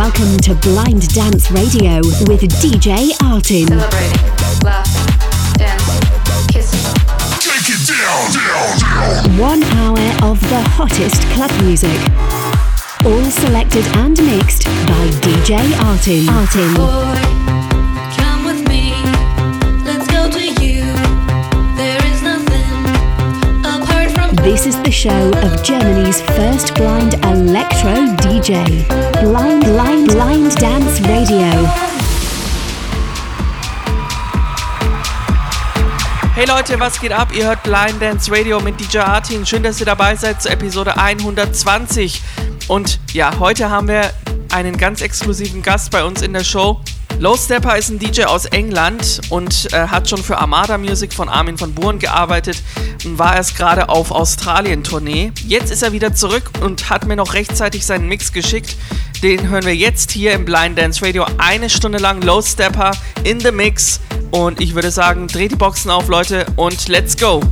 Welcome to Blind Dance Radio with DJ Artin. Celebrating, laugh, dance, kiss. Take it down, down, down. One hour of the hottest club music. All selected and mixed by DJ Artin. Artin. Boy, This is the show of Germany's first blind electro DJ. Blind, blind, blind dance radio. Hey Leute, was geht ab? Ihr hört Blind Dance Radio mit DJ Artin. Schön, dass ihr dabei seid zur Episode 120. Und ja, heute haben wir einen ganz exklusiven Gast bei uns in der Show. Low Stepper ist ein DJ aus England und äh, hat schon für Armada Music von Armin van Buuren gearbeitet und war erst gerade auf Australien-Tournee. Jetzt ist er wieder zurück und hat mir noch rechtzeitig seinen Mix geschickt. Den hören wir jetzt hier im Blind Dance Radio. Eine Stunde lang Low Stepper in the Mix. Und ich würde sagen, dreht die Boxen auf, Leute, und let's go!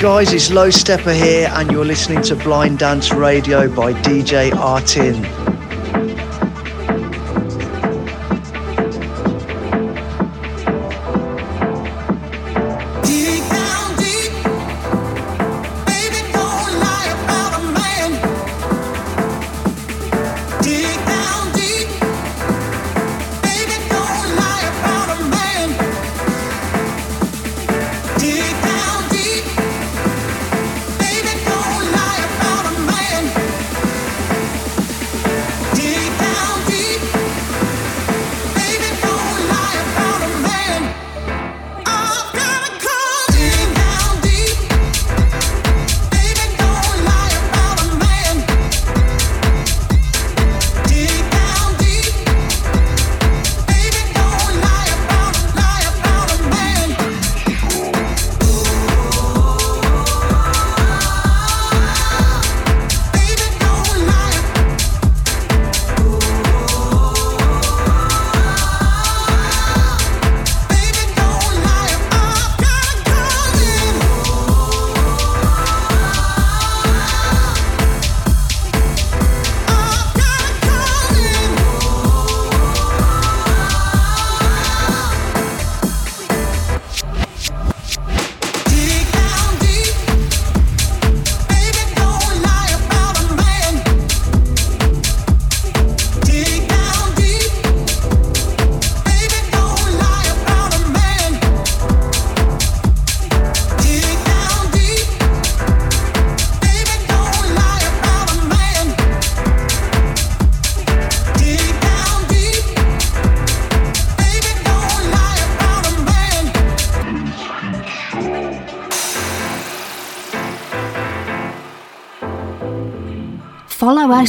Guys, it's Low Steppa here, and you're listening to Blind Dance Radio by DJ Artin.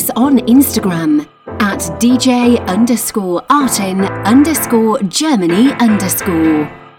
Us on Instagram at DJ underscore Artin underscore Germany underscore.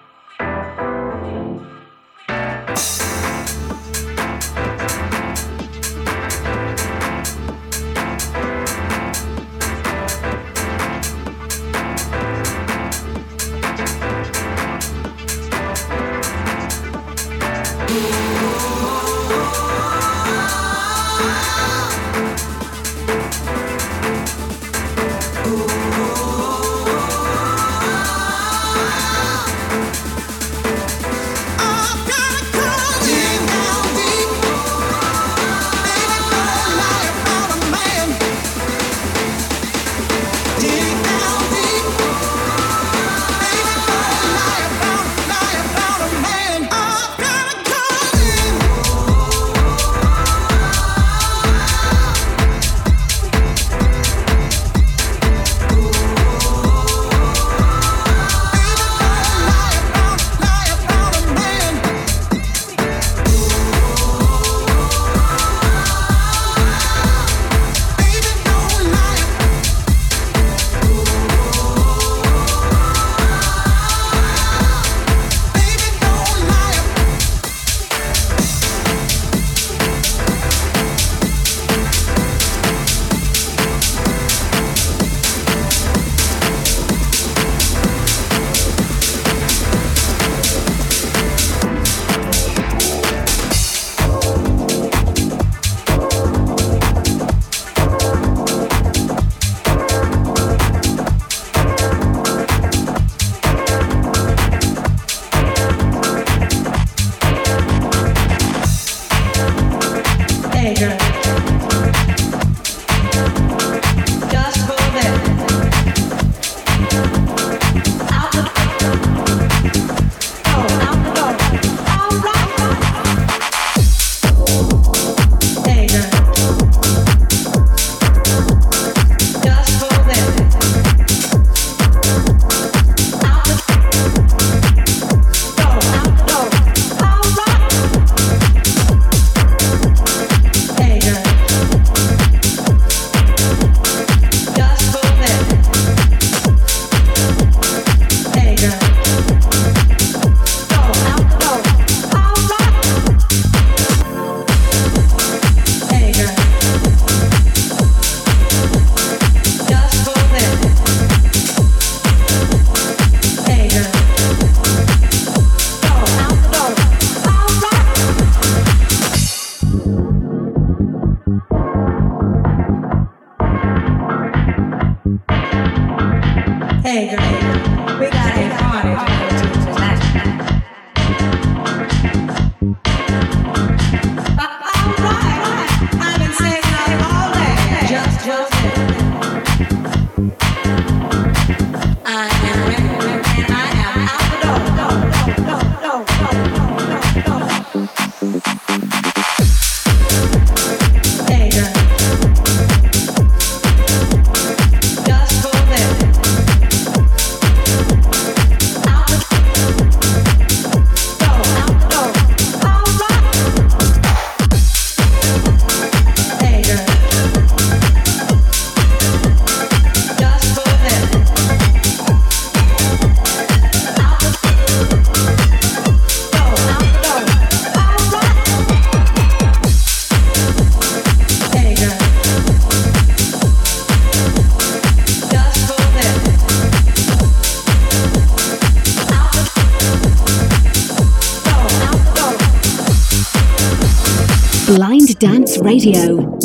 Hey girl, Radio.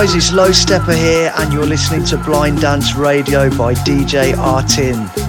Guys, it's Low Steppa here, and you're listening to Blind Dance Radio by DJ Artin.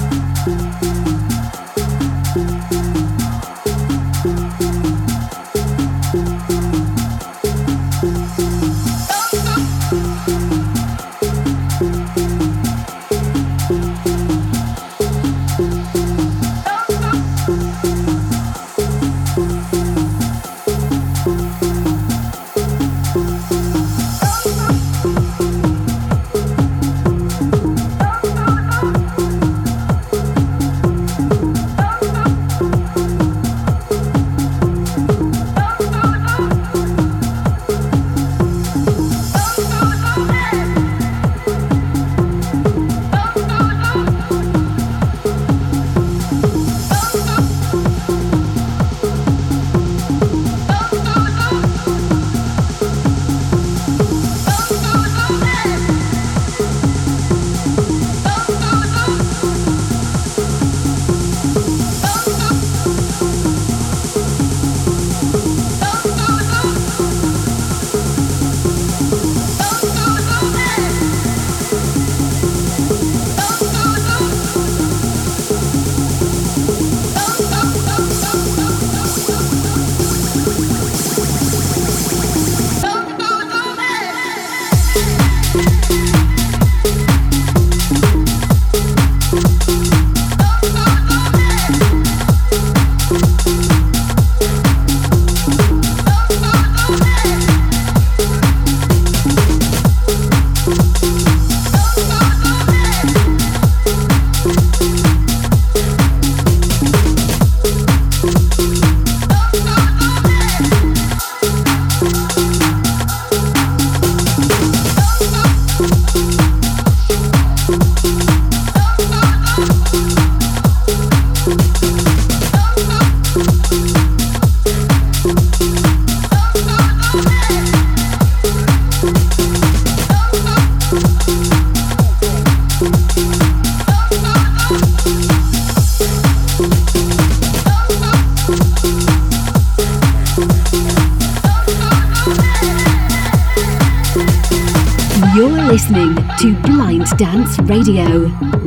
Radio.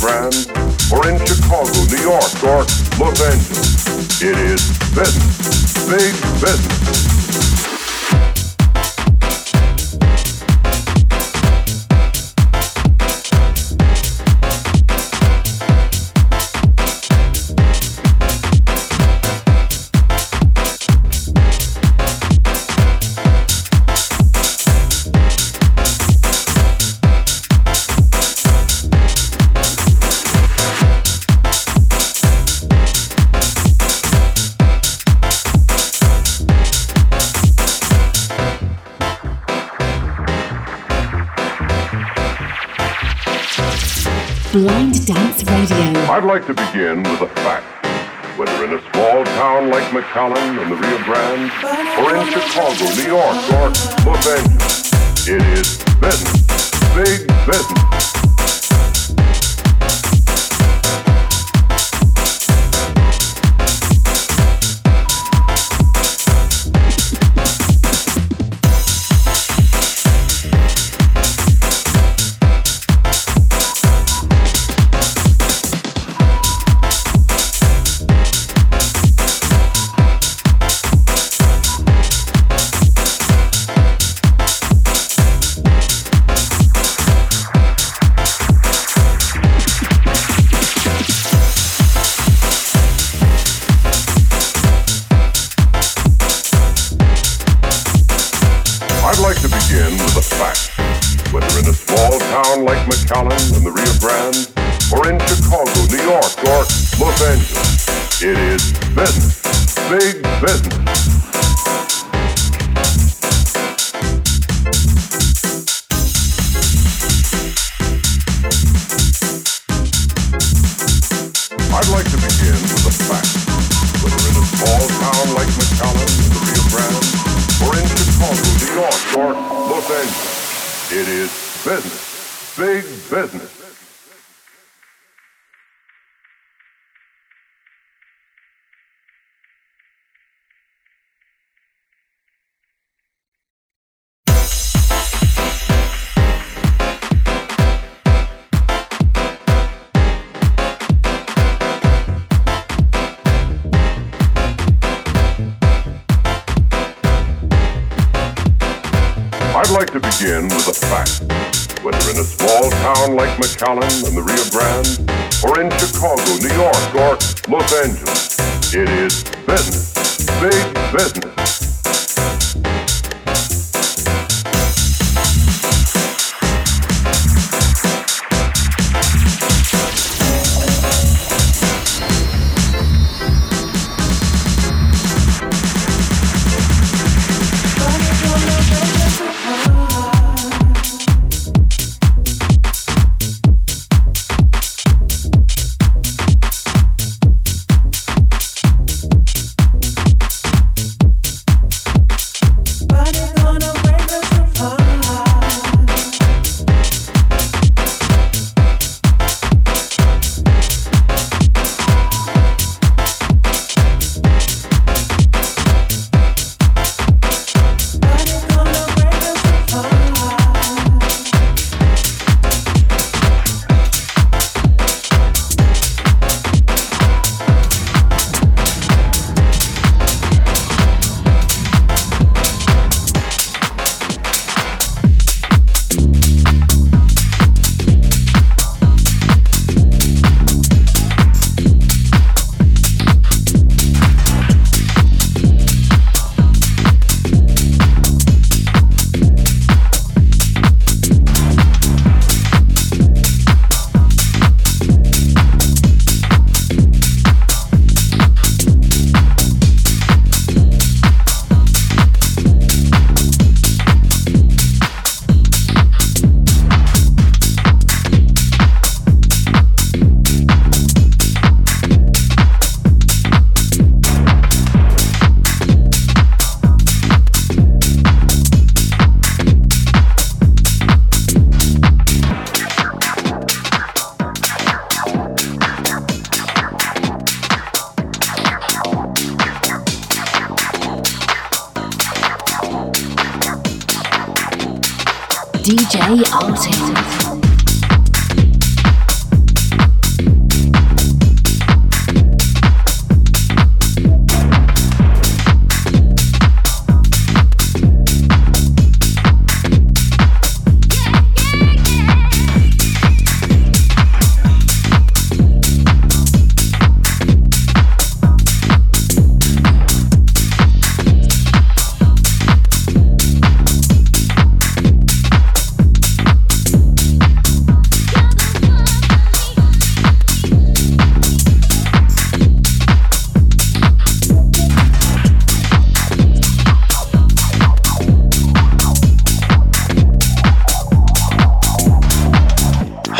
Grande, or in Chicago, New York, or Los Angeles, it is business. Big business. Like to begin with a fact. Whether in a small town like McAllen in the Rio Grande, or in Chicago, New York, or Los Angeles, it is business. Big business. Town like McAllen in the Rio Grande, or in Chicago, New York, or Los Angeles, it is business. Big business. I'd like to begin with a fact. Whether in a small town like McAllen the Rio Grande, or in Chicago, New York, or Los Angeles, it is business. Big business. McAllen and the Rio Grande, or in Chicago, New York, or Los Angeles, it is business. Big business.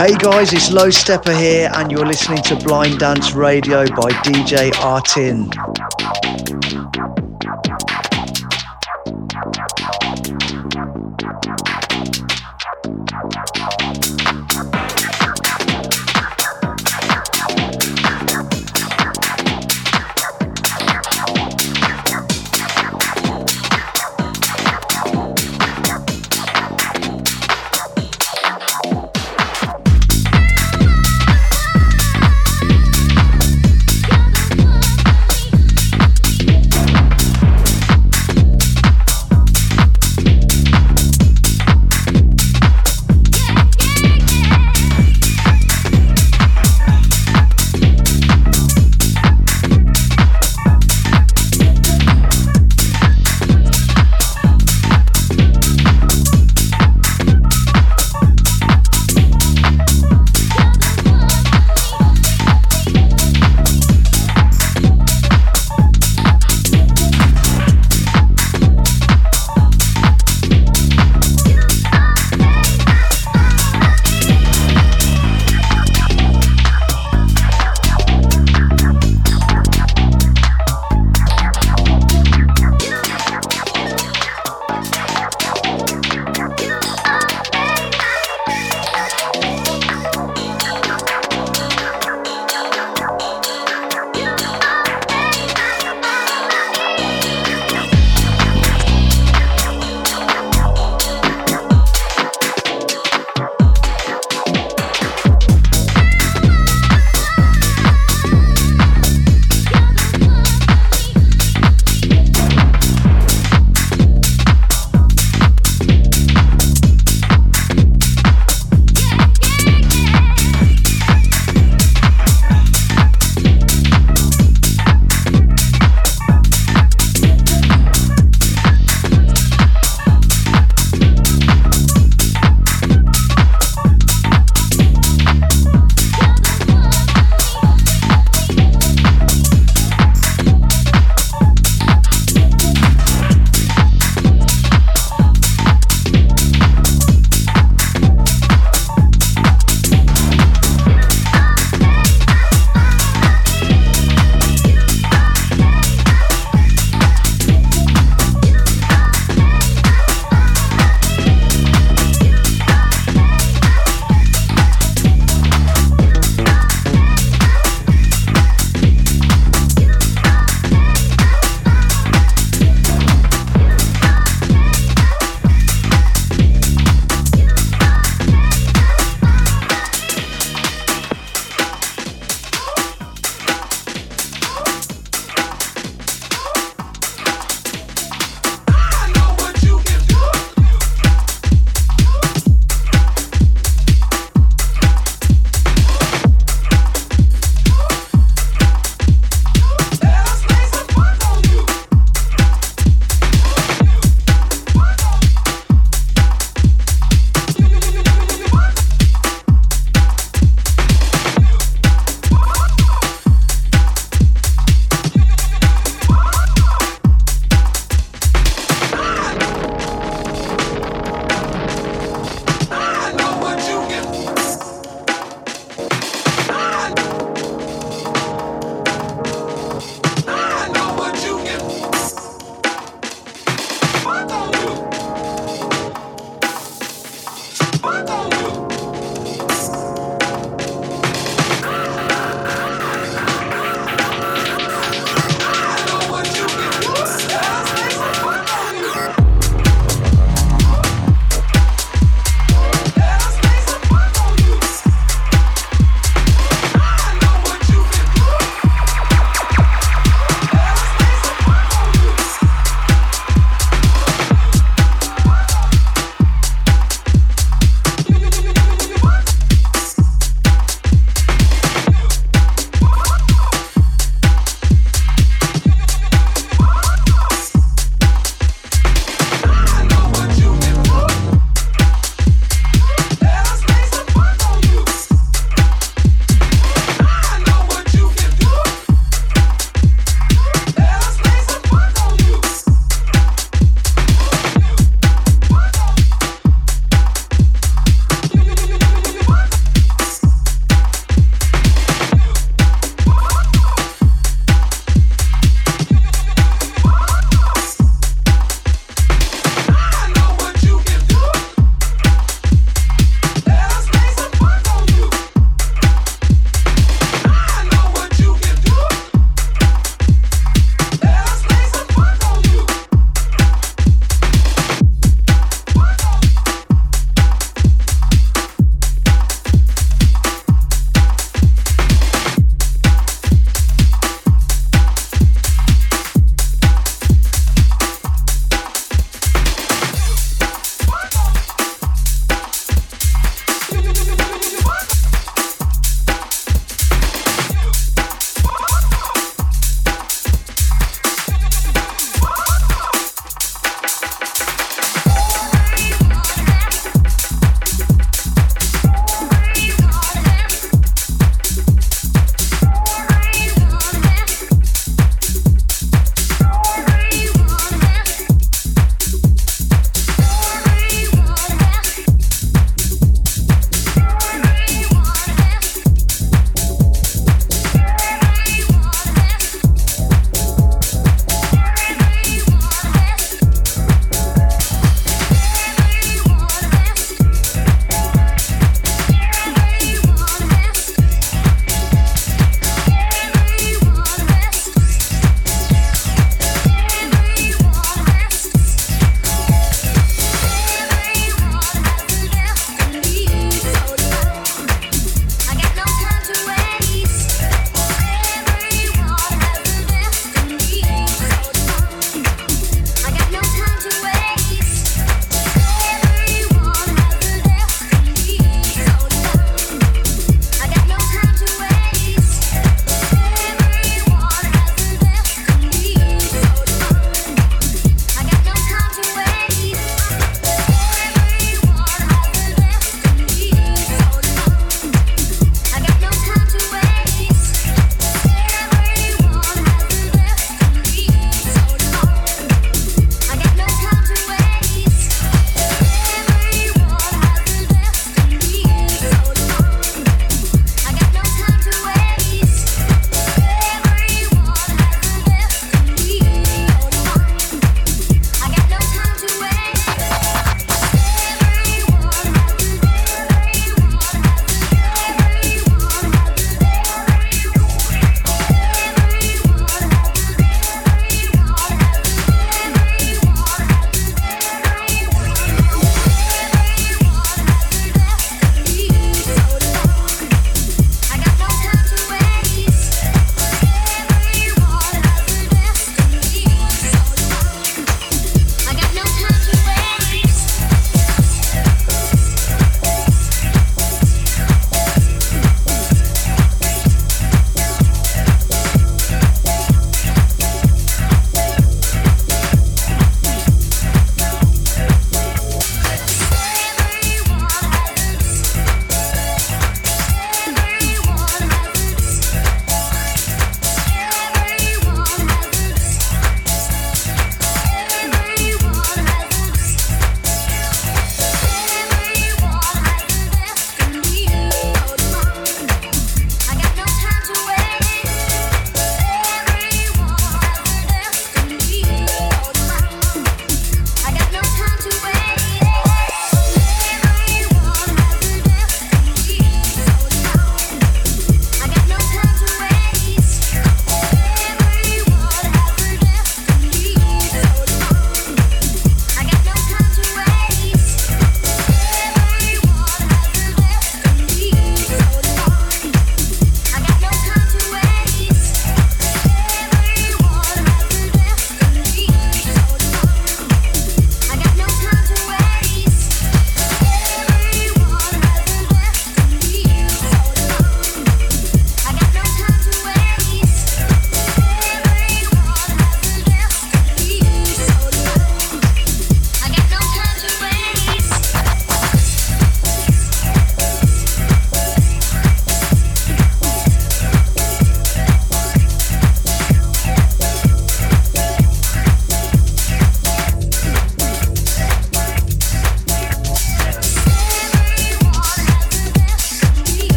Hey guys, it's Low Steppa here, and you're listening to Blind Dance Radio by DJ Artin.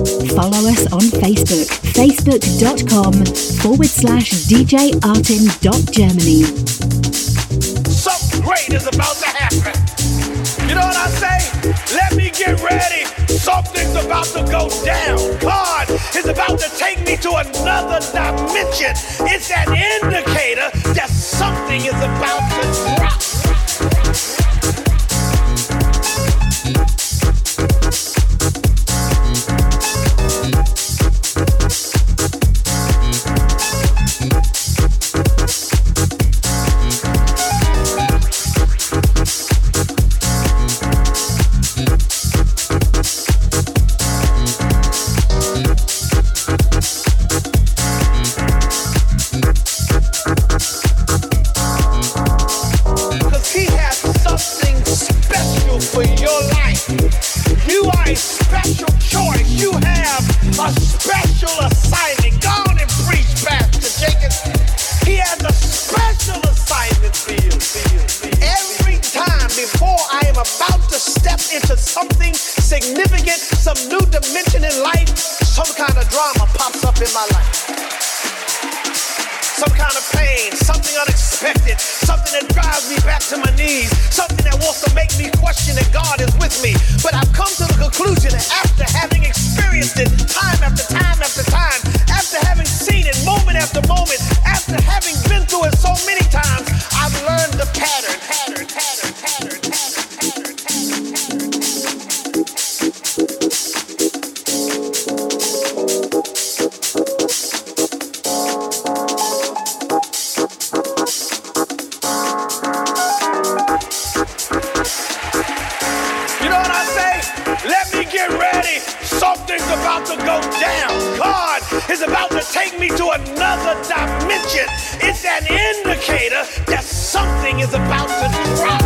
Follow us on Facebook, facebook.com forward slash djartin.germany. Something great is about to happen. You know what I say? Let me get ready. Something's about to go down. God is about to take me to another dimension. It's an indicator that something is about to to go down. God is about to take me to another dimension. It's an indicator that something is about to drop.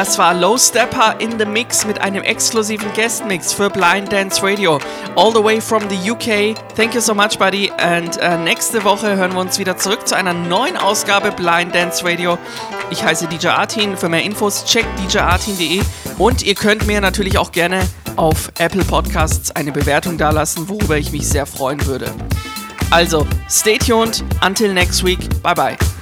Das war Low Stepper in the Mix mit einem exklusiven Guest-Mix für Blind Dance Radio. All the way from the UK. Thank you so much, buddy. And äh, nächste Woche hören wir uns wieder zurück zu einer neuen Ausgabe Blind Dance Radio. Ich heiße DJ Artin. Für mehr Infos checkt djartin.de. Und ihr könnt mir natürlich auch gerne auf Apple Podcasts eine Bewertung dalassen, worüber ich mich sehr freuen würde. Also, stay tuned. Until next week. Bye bye.